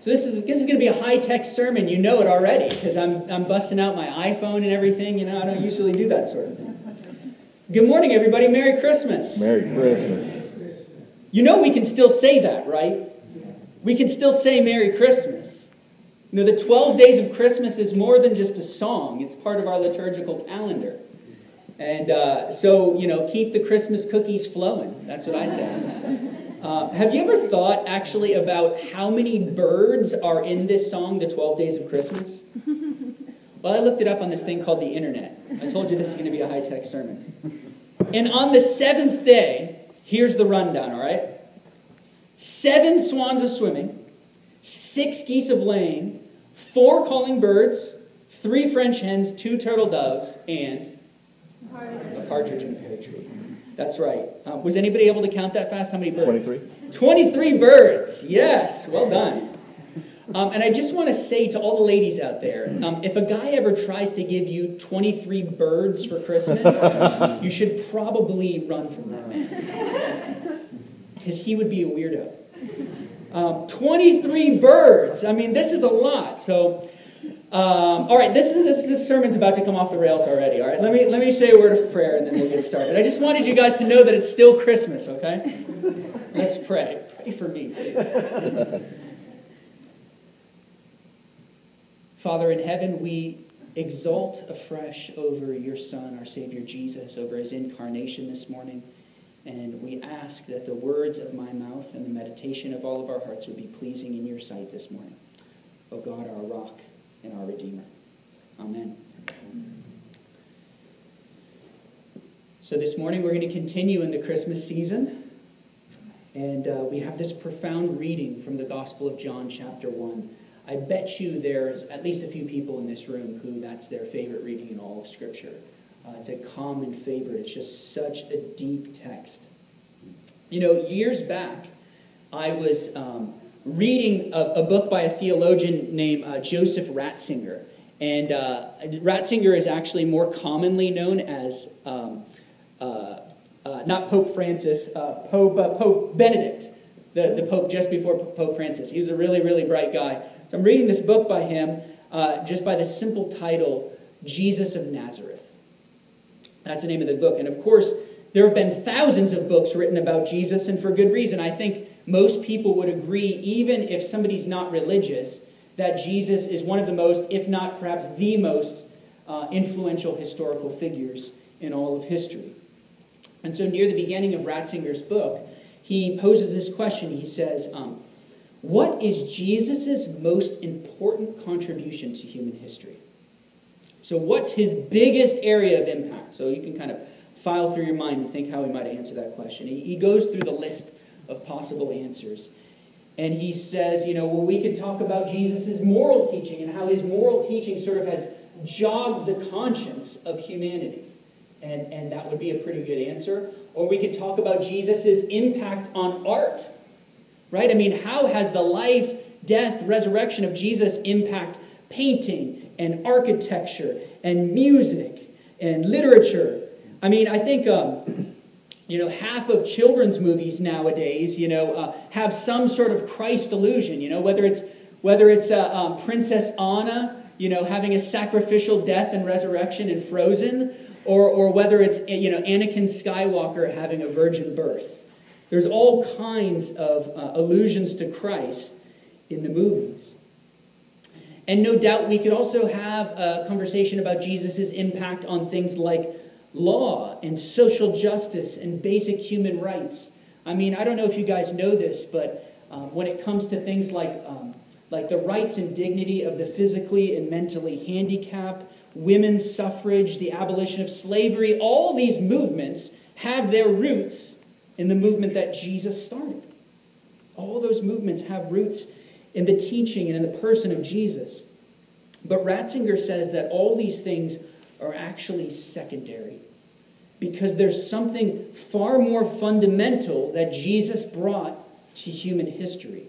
So this is this is going to be a high tech sermon. You know it already because I'm I'm busting out my iPhone and everything. You know I don't usually do that sort of thing. Good morning, everybody. Merry Christmas. Merry Christmas. You know we can still say that, right? We can still say Merry Christmas. You know the 12 days of Christmas is more than just a song. It's part of our liturgical calendar. And uh, so, you know, keep the Christmas cookies flowing. That's what I say. Uh, have you ever thought actually about how many birds are in this song, The 12 Days of Christmas? Well, I looked it up on this thing called the internet. I told you this is going to be a high tech sermon. And on the seventh day, here's the rundown, all right? Seven swans are swimming, six geese of laying, four calling birds, three French hens, two turtle doves, and a partridge in a pear tree. That's right. Uh, was anybody able to count that fast? How many birds? 23. 23 birds. Yes, well done. Um, and I just want to say to all the ladies out there um, if a guy ever tries to give you 23 birds for Christmas, you should probably run from that man. Because he would be a weirdo. Um, 23 birds. I mean, this is a lot. So um, all right, this is this, this sermon's about to come off the rails already. All right, let me let me say a word of prayer and then we'll get started. I just wanted you guys to know that it's still Christmas. Okay, let's pray. Pray for me, please. Father in heaven, we exult afresh over your Son, our Savior Jesus, over his incarnation this morning. And we ask that the words of my mouth and the meditation of all of our hearts would be pleasing in your sight this morning. O oh God, our rock and our Redeemer. Amen. So, this morning we're going to continue in the Christmas season. And uh, we have this profound reading from the Gospel of John, chapter 1. I bet you there's at least a few people in this room who that's their favorite reading in all of Scripture. Uh, it's a common favorite, it's just such a deep text. You know, years back, I was um, reading a, a, book by a theologian named uh, Joseph Ratzinger. And uh, Ratzinger is actually more commonly known as um, uh, uh not Pope Francis, uh, Pope, uh, Pope Benedict, the, the Pope just before Pope Francis. He was a really, really bright guy. So I'm reading this book by him just by the simple title, Jesus of Nazareth. That's the name of the book. And of course, there have been thousands of books written about Jesus, and for good reason. I think most people would agree, even if somebody's not religious, that Jesus is one of the most, if not perhaps the most, uh, influential historical figures in all of history. And so, near the beginning of Ratzinger's book, he poses this question. He says, um, What is Jesus' most important contribution to human history? So, what's his biggest area of impact? So, you can kind of file through your mind and think how he might answer that question. He, he goes through the list of possible answers. And he says, you know, well, we could talk about Jesus' moral teaching and how his moral teaching sort of has jogged the conscience of humanity. And, and that would be a pretty good answer. Or we could talk about Jesus' impact on art, right? I mean, how has the life, death, resurrection of Jesus impact painting and architecture and music and literature? I mean, I think um, you know, half of children's movies nowadays, you know, uh, have some sort of Christ illusion. You know, whether it's whether it's uh, um, Princess Anna, you know, having a sacrificial death and resurrection in Frozen, or or whether it's you know Anakin Skywalker having a virgin birth. There's all kinds of uh, allusions to Christ in the movies. And no doubt we could also have a conversation about Jesus' impact on things like law and social justice and basic human rights. I mean, I don't know if you guys know this, but um, when it comes to things like, um, like the rights and dignity of the physically and mentally handicapped, women's suffrage, the abolition of slavery, all these movements have their roots in the movement that Jesus started. All those movements have roots in the teaching and in the person of Jesus. But Ratzinger says that all these things are actually secondary because there's something far more fundamental that Jesus brought to human history.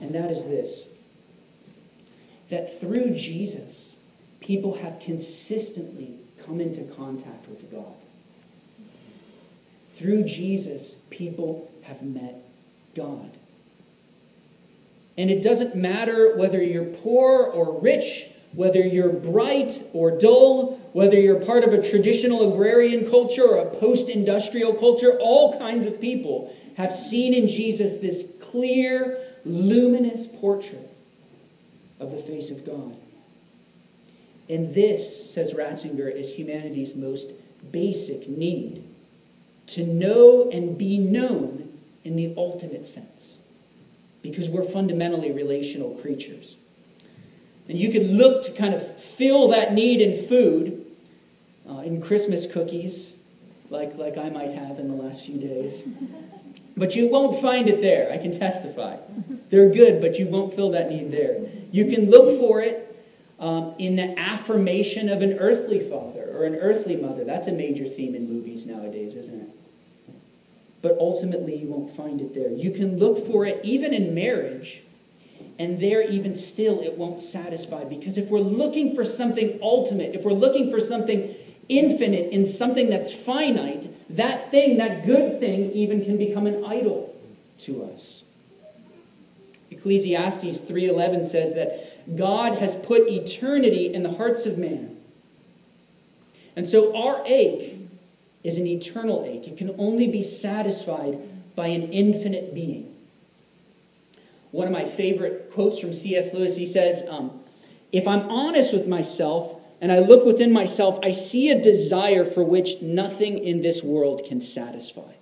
And that is this that through Jesus, people have consistently come into contact with God. Through Jesus, people have met God. And it doesn't matter whether you're poor or rich, whether you're bright or dull, whether you're part of a traditional agrarian culture or a post industrial culture, all kinds of people have seen in Jesus this clear, luminous portrait of the face of God. And this, says Ratzinger, is humanity's most basic need to know and be known in the ultimate sense, because we're fundamentally relational creatures. And you can look to kind of fill that need in food, uh, in Christmas cookies, like, like I might have in the last few days. But you won't find it there, I can testify. They're good, but you won't fill that need there. You can look for it um, in the affirmation of an earthly father or an earthly mother. That's a major theme in movies nowadays, isn't it? But ultimately, you won't find it there. You can look for it even in marriage, and there, even still, it won't satisfy. Because if we're looking for something ultimate, if we're looking for something infinite in something that's finite, that thing, that good thing, even can become an idol to us. Ecclesiastes 3:11 says that God has put eternity in the hearts of man. And so our ache is an eternal ache. It can only be satisfied by an infinite being. One of my favorite quotes from C.S. Lewis, he says, um, If I'm honest with myself and I look within myself, I see a desire for which nothing in this world can satisfy.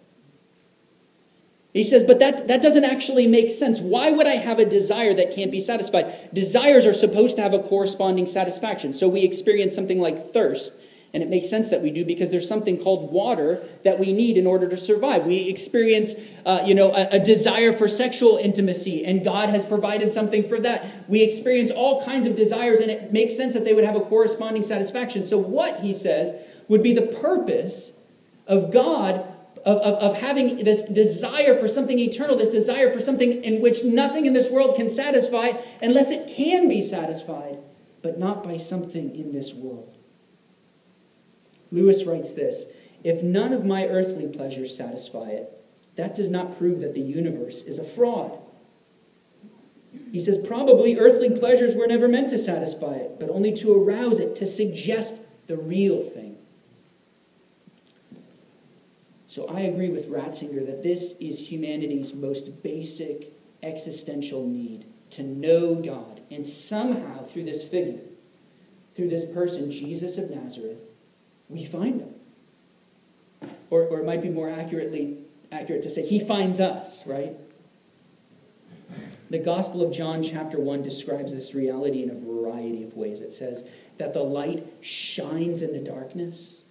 He says, but that, that doesn't actually make sense. Why would I have a desire that can't be satisfied? Desires are supposed to have a corresponding satisfaction. So we experience something like thirst. And it makes sense that we do because there's something called water that we need in order to survive. We experience, uh, you know, a, a desire for sexual intimacy, and God has provided something for that. We experience all kinds of desires, and it makes sense that they would have a corresponding satisfaction. So, what he says would be the purpose of God of, of, of, having this desire for something eternal, this desire for something in which nothing in this world can satisfy unless it can be satisfied, but not by something in this world. Lewis writes this If none of my earthly pleasures satisfy it, that does not prove that the universe is a fraud. He says, probably earthly pleasures were never meant to satisfy it, but only to arouse it, to suggest the real thing. So I agree with Ratzinger that this is humanity's most basic existential need to know God. And somehow, through this figure, through this person, Jesus of Nazareth, we find him. Or, or it might be more accurately accurate to say he finds us, right? The Gospel of John, chapter 1, describes this reality in a variety of ways. It says that the light shines in the darkness.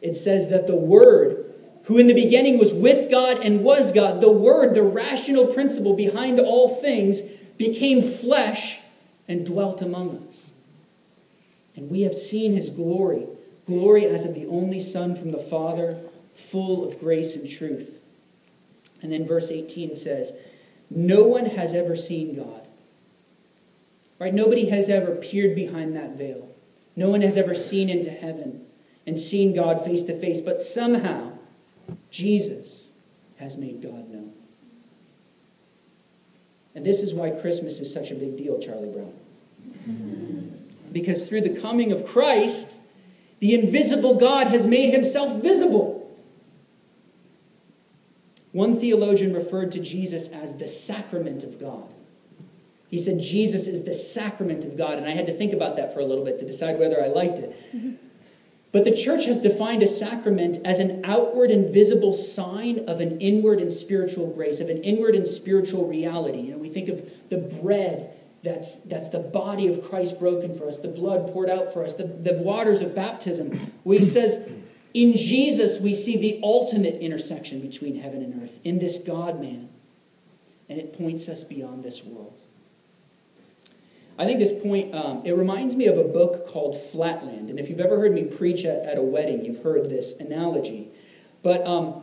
It says that the Word, who in the beginning was with God and was God, the Word, the rational principle behind all things, became flesh and dwelt among us. And we have seen his glory glory as of the only Son from the Father, full of grace and truth. And then verse 18 says, No one has ever seen God. Right? Nobody has ever peered behind that veil. No one has ever seen into heaven and seen God face to face. But somehow, Jesus has made God known. And this is why Christmas is such a big deal, Charlie Brown. Mm-hmm. Because through the coming of Christ, the invisible God has made himself visible. One theologian referred to Jesus as the sacrament of God. He said Jesus is the sacrament of God, and I had to think about that for a little bit to decide whether I liked it. But the church has defined a sacrament as an outward and visible sign of an inward and spiritual grace, of an inward and spiritual reality. You know, we think of the bread that's, that's the body of Christ broken for us, the blood poured out for us, the, the waters of baptism, where he says, in Jesus, we see the ultimate intersection between heaven and earth, in this God man. And it points us beyond this world. I think this point, um, it reminds me of a book called Flatland. And if you've ever heard me preach at, at a wedding, you've heard this analogy. But um,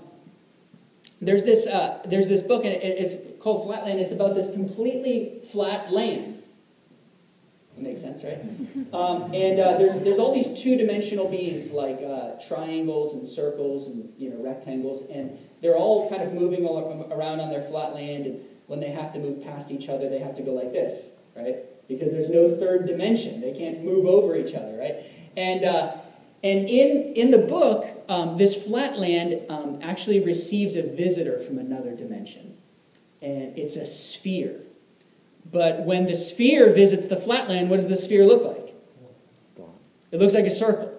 there's this, uh, there's this book, and it's called Flatland. It's about this completely flat land. That makes sense, right? Um, and uh, there's, there's all these two-dimensional beings like uh, triangles and circles and you know rectangles, and they're all kind of moving all around on their flat land. And when they have to move past each other, they have to go like this, right? Because there's no third dimension. They can't move over each other, right? And, uh, and in, in the book, um, this flatland um, actually receives a visitor from another dimension. And it's a sphere. But when the sphere visits the flatland, what does the sphere look like? It looks like a circle.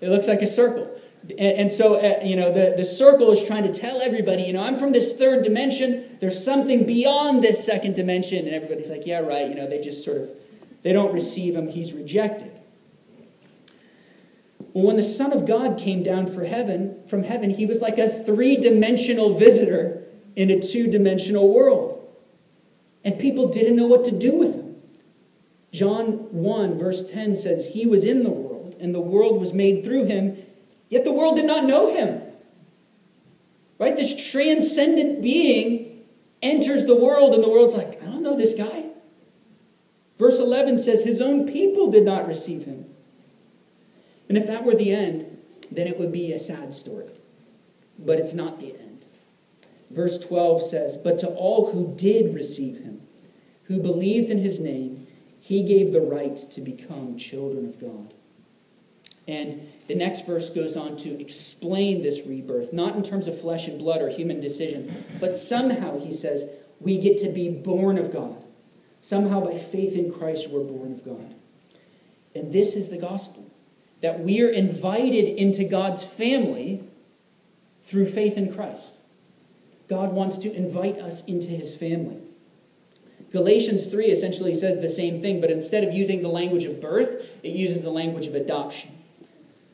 It looks like a circle. And, and so, uh, you know, the, the circle is trying to tell everybody, you know, I'm from this third dimension. There's something beyond this second dimension. And everybody's like, yeah, right. You know, they just sort of, they don't receive him. He's rejected. Well, when the Son of God came down for heaven, from heaven, he was like a three dimensional visitor in a two dimensional world. And people didn't know what to do with him. John 1, verse 10 says, He was in the world, and the world was made through him, yet the world did not know him. Right? This transcendent being enters the world, and the world's like, I don't know this guy. Verse 11 says, His own people did not receive him. And if that were the end, then it would be a sad story. But it's not the end. Verse 12 says, But to all who did receive him, who believed in his name, he gave the right to become children of God. And the next verse goes on to explain this rebirth, not in terms of flesh and blood or human decision, but somehow, he says, we get to be born of God. Somehow, by faith in Christ, we're born of God. And this is the gospel that we are invited into God's family through faith in Christ. God wants to invite us into his family. Galatians 3 essentially says the same thing, but instead of using the language of birth, it uses the language of adoption.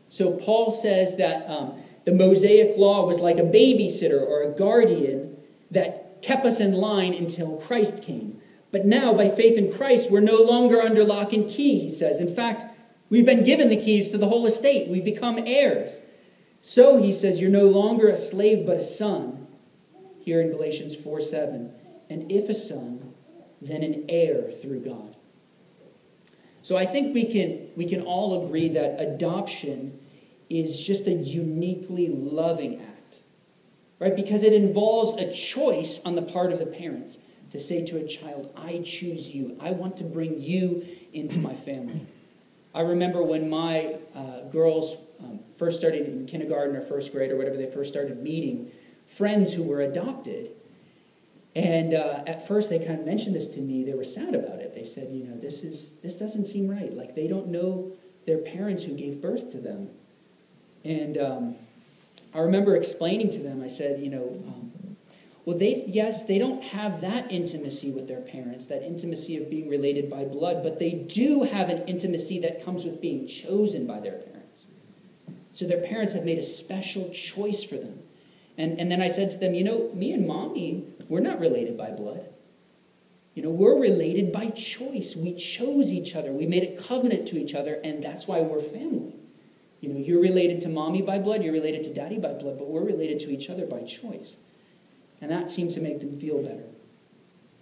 So Paul says that um, the Mosaic law was like a babysitter or a guardian that kept us in line until Christ came. But now, by faith in Christ, we're no longer under lock and key, he says. In fact, we've been given the keys to the whole estate. We've become heirs. So, he says, you're no longer a slave but a son, here in Galatians 4 7. And if a son, then an heir through God. So I think we can, we can all agree that adoption is just a uniquely loving act, right? Because it involves a choice on the part of the parents to say to a child, I choose you. I want to bring you into my family. I remember when my uh, girls um, first started in kindergarten or first grade or whatever they first started meeting friends who were adopted and uh, at first, they kind of mentioned this to me. They were sad about it. They said, "You know, this is this doesn't seem right. Like they don't know their parents who gave birth to them." And um, I remember explaining to them. I said, "You know, um, well, they yes, they don't have that intimacy with their parents, that intimacy of being related by blood, but they do have an intimacy that comes with being chosen by their parents. So their parents have made a special choice for them." And, and then I said to them, you know, me and mommy, we're not related by blood. You know, we're related by choice. We chose each other. We made a covenant to each other, and that's why we're family. You know, you're related to mommy by blood, you're related to daddy by blood, but we're related to each other by choice. And that seems to make them feel better.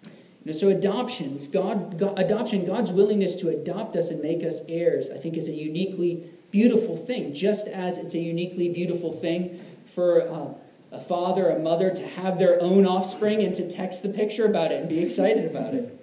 You know, so adoptions, God, God, adoption, God's willingness to adopt us and make us heirs, I think is a uniquely beautiful thing, just as it's a uniquely beautiful thing for uh, a father, a mother to have their own offspring and to text the picture about it and be excited about it.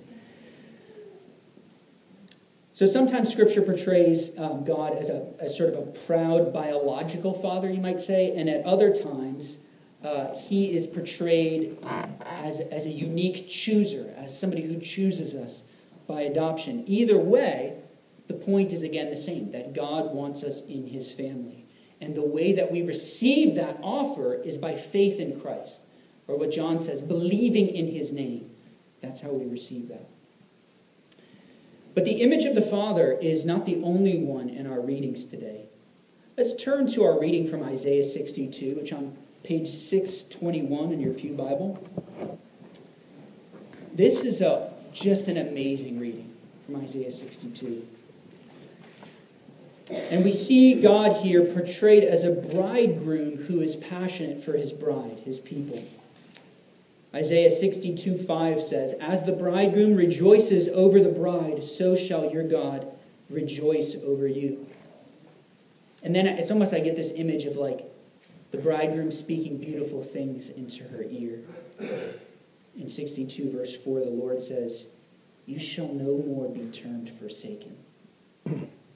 So sometimes scripture portrays um, God as a as sort of a proud biological father, you might say, and at other times uh, he is portrayed as, as a unique chooser, as somebody who chooses us by adoption. Either way, the point is again the same that God wants us in his family. And the way that we receive that offer is by faith in Christ, or what John says, believing in his name. That's how we receive that. But the image of the Father is not the only one in our readings today. Let's turn to our reading from Isaiah 62, which on page 621 in your Pew Bible. This is a, just an amazing reading from Isaiah 62. And we see God here portrayed as a bridegroom who is passionate for his bride, his people. Isaiah 62 5 says, As the bridegroom rejoices over the bride, so shall your God rejoice over you. And then it's almost I get this image of like the bridegroom speaking beautiful things into her ear. In 62, verse 4, the Lord says, You shall no more be termed forsaken,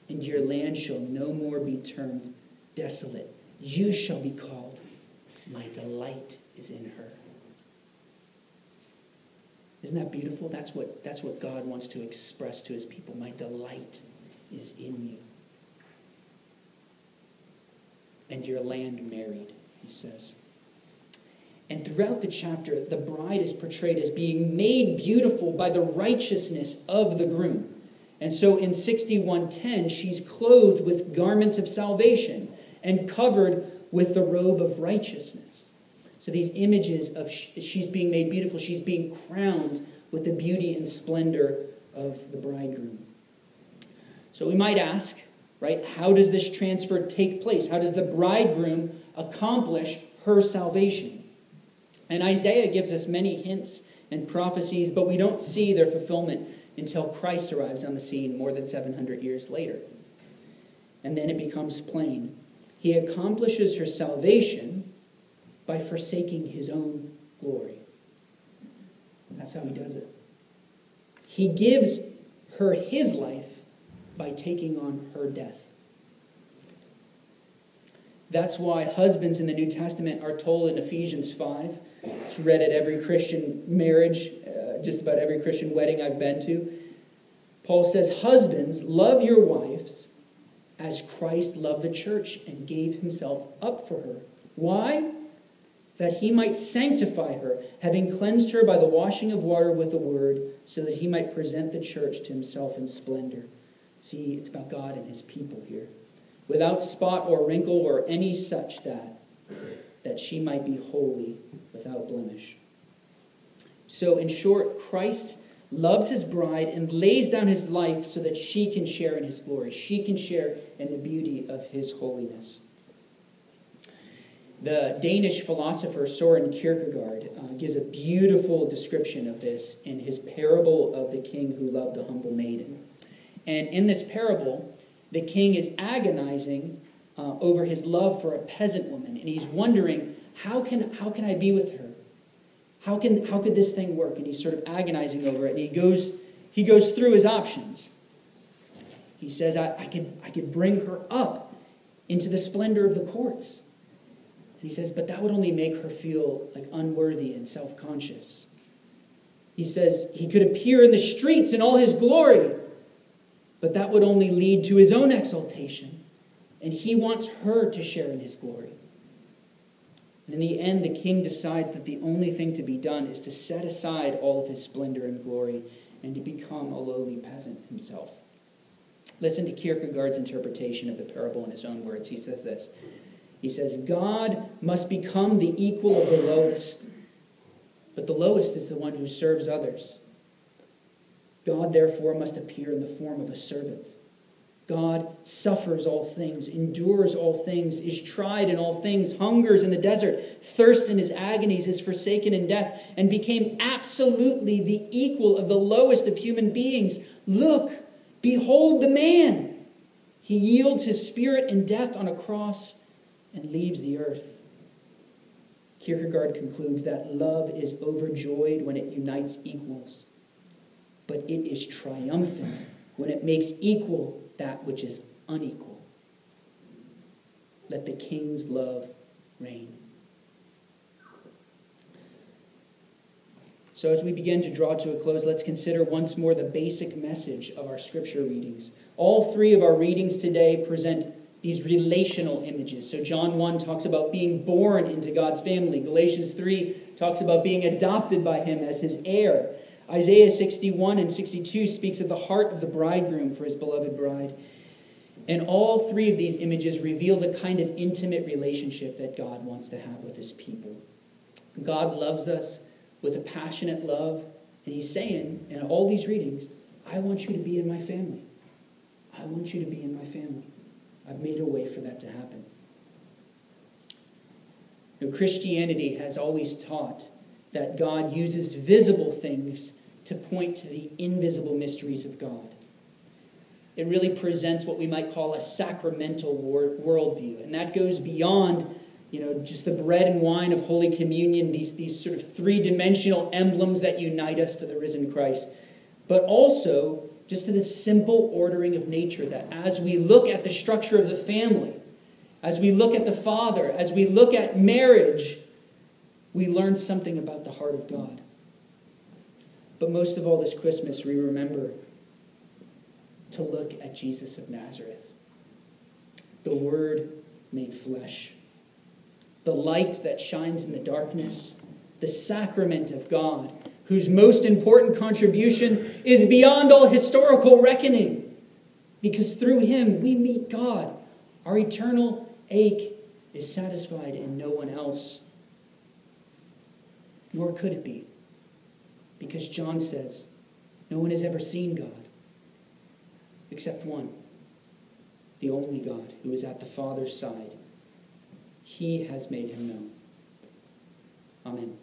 and your land shall no more be termed desolate. You shall be called, My delight is in her. Isn't that beautiful? That's what, that's what God wants to express to his people. My delight is in you. And your land married, he says. And throughout the chapter, the bride is portrayed as being made beautiful by the righteousness of the groom. And so in 6110, she's clothed with garments of salvation and covered with the robe of righteousness. So these images of she's being made beautiful, she's being crowned with the beauty and splendor of the bridegroom. So we might ask, right, how does this transfer take place? How does the bridegroom accomplish her salvation? And Isaiah gives us many hints and prophecies, but we don't see their fulfillment until Christ arrives on the scene more than 700 years later. And then it becomes plain. He accomplishes her salvation by forsaking his own glory. That's how he does it. He gives her his life by taking on her death. That's why husbands in the New Testament are told in Ephesians 5 it's read at every Christian marriage, uh, just about every Christian wedding I've been to. Paul says, Husbands, love your wives as Christ loved the church and gave himself up for her. Why? That he might sanctify her, having cleansed her by the washing of water with the word, so that he might present the church to himself in splendor. See, it's about God and his people here. Without spot or wrinkle or any such that, that she might be holy without blemish. So, in short, Christ loves his bride and lays down his life so that she can share in his glory. She can share in the beauty of his holiness. The Danish philosopher Soren Kierkegaard uh, gives a beautiful description of this in his parable of the king who loved a humble maiden. And in this parable, the king is agonizing uh, over his love for a peasant woman, and he's wondering how can, how can I be with her? How, can, how could this thing work? And he's sort of agonizing over it. And he goes, he goes through his options. He says, I, I, could, I could bring her up into the splendor of the courts. And he says, but that would only make her feel like unworthy and self conscious. He says he could appear in the streets in all his glory, but that would only lead to his own exaltation. And he wants her to share in his glory. And in the end, the king decides that the only thing to be done is to set aside all of his splendor and glory and to become a lowly peasant himself. Listen to Kierkegaard's interpretation of the parable in his own words. He says this He says, God must become the equal of the lowest, but the lowest is the one who serves others. God, therefore, must appear in the form of a servant. God suffers all things, endures all things, is tried in all things, hungers in the desert, thirsts in his agonies, is forsaken in death, and became absolutely the equal of the lowest of human beings. Look, behold the man. He yields his spirit in death on a cross and leaves the earth. Kierkegaard concludes that love is overjoyed when it unites equals, but it is triumphant when it makes equal that which is unequal. Let the king's love reign. So, as we begin to draw to a close, let's consider once more the basic message of our scripture readings. All three of our readings today present these relational images. So, John 1 talks about being born into God's family, Galatians 3 talks about being adopted by Him as His heir. Isaiah 61 and 62 speaks of the heart of the bridegroom for his beloved bride. And all three of these images reveal the kind of intimate relationship that God wants to have with his people. God loves us with a passionate love, and he's saying in all these readings, I want you to be in my family. I want you to be in my family. I've made a way for that to happen. Now, Christianity has always taught that God uses visible things to point to the invisible mysteries of God. It really presents what we might call a sacramental worldview, and that goes beyond you know, just the bread and wine of Holy Communion, these, these sort of three dimensional emblems that unite us to the risen Christ, but also just to the simple ordering of nature that as we look at the structure of the family, as we look at the Father, as we look at marriage, we learn something about the heart of God. But most of all, this Christmas, we remember to look at Jesus of Nazareth, the Word made flesh, the light that shines in the darkness, the sacrament of God, whose most important contribution is beyond all historical reckoning, because through him we meet God. Our eternal ache is satisfied in no one else. Nor could it be, because John says, no one has ever seen God except one, the only God who is at the Father's side. He has made him known. Amen.